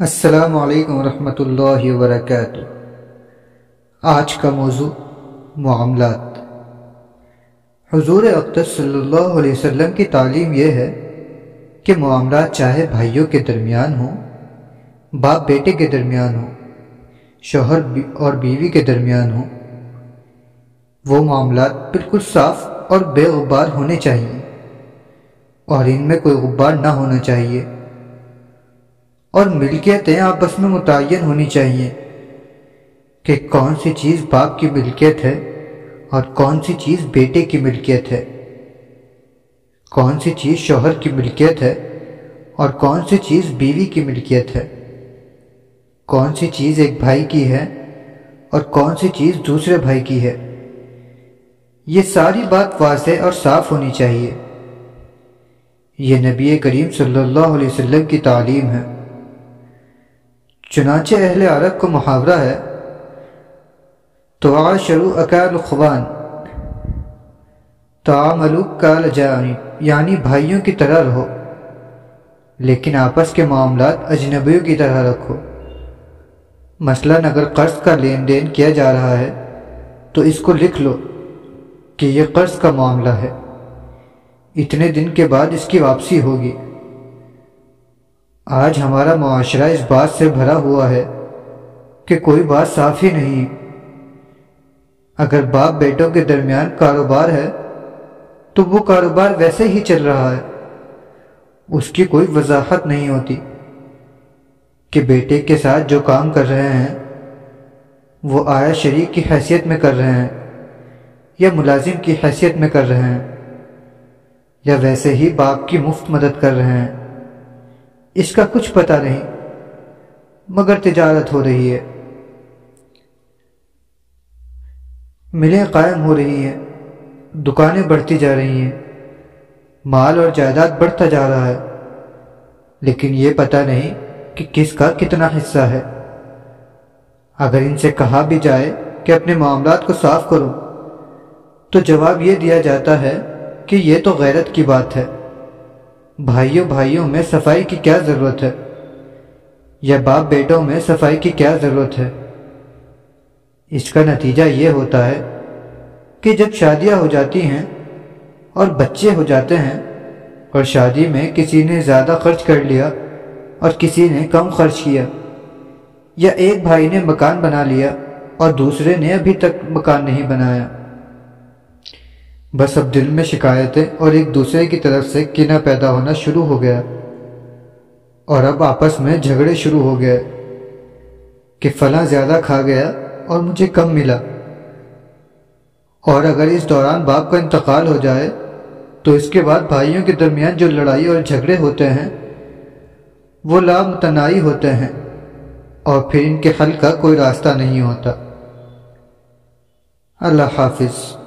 السلام علیکم ورحمۃ اللہ وبرکاتہ۔ آج کا موضوع معاملات۔ حضور اقدس صلی اللہ علیہ وسلم کی تعلیم یہ ہے کہ معاملات چاہے بھائیوں کے درمیان ہوں، باپ بیٹے کے درمیان ہوں، شوہر اور بیوی کے درمیان ہوں، وہ معاملات بالکل صاف اور بے غبار ہونے چاہیے اور ان میں کوئی غبار نہ ہونا چاہیے۔ اور ملکیتیں آپس میں متعین ہونی چاہیے کہ کون سی چیز باپ کی ملکیت ہے اور کون سی چیز بیٹے کی ملکیت ہے۔ کون سی چیز شوہر کی ملکیت ہے اور کون سی چیز بیوی کی ملکیت ہے۔ کون سی چیز ایک بھائی کی ہے اور کون سی چیز دوسرے بھائی کی ہے۔ یہ ساری بات واضح اور صاف ہونی چاہیے۔ یہ نبی کریم صلی اللہ علیہ وسلم کی تعلیم ہے۔ چنانچہ اہل عرب کو محاورہ ہے تو شروع اکال خوان تعاملو کال جانی یعنی بھائیوں کی طرح رہو، لیکن آپس کے معاملات اجنبیوں کی طرح رکھو۔ مثلا اگر قرض کا لین دین کیا جا رہا ہے، تو اس کو لکھ لو کہ یہ قرض کا معاملہ ہے۔ اتنے دن کے بعد اس کی واپسی ہوگی۔ آج ہمارا معاشرہ اس بات سے بھرا ہوا ہے کہ کوئی بات صاف ہی نہیں۔ اگر باپ بیٹوں کے درمیان کاروبار ہے، تو وہ کاروبار ویسے ہی چل رہا ہے۔ اس کی کوئی وضاحت نہیں ہوتی کہ بیٹے کے ساتھ جو کام کر رہے ہیں، وہ آیا شریک کی حیثیت میں کر رہے ہیں یا ملازم کی حیثیت میں کر رہے ہیں، یا ویسے ہی باپ کی مفت مدد کر رہے ہیں۔ اس کا کچھ پتہ نہیں، مگر تجارت ہو رہی ہے۔ ملیں قائم ہو رہی ہیں، دکانیں بڑھتی جا رہی ہیں، مال اور جائیداد بڑھتا جا رہا ہے۔ لیکن یہ پتہ نہیں کہ کس کا کتنا حصہ ہے۔ اگر ان سے کہا بھی جائے کہ اپنے معاملات کو صاف کرو تو جواب یہ دیا جاتا ہے کہ یہ تو غیرت کی بات ہے۔ بھائیوں بھائیوں میں صفائی کی کیا ضرورت ہے؟ یا باپ بیٹوں میں صفائی کی کیا ضرورت ہے؟ اس کا نتیجہ یہ ہوتا ہے کہ جب شادیاں ہو جاتی ہیں اور بچے ہو جاتے ہیں اور شادی میں کسی نے زیادہ خرچ کر لیا اور کسی نے کم خرچ کیا، یا ایک بھائی نے مکان بنا لیا اور دوسرے نے ابھی تک مکان نہیں بنایا۔ بس اب دل میں شکایتیں اور ایک دوسرے کی طرف سے کنہ پیدا ہونا شروع ہو گیا اور اب آپس میں جھگڑے شروع ہو گئے کہ فلاں زیادہ کھا گیا اور مجھے کم ملا۔ اور اگر اس دوران باپ کا انتقال ہو جائے تو اس کے بعد بھائیوں کے درمیان جو لڑائی اور جھگڑے ہوتے ہیں، وہ لامتنائی ہوتے ہیں اور پھر ان کے حل کا کوئی راستہ نہیں ہوتا۔ اللہ حافظ۔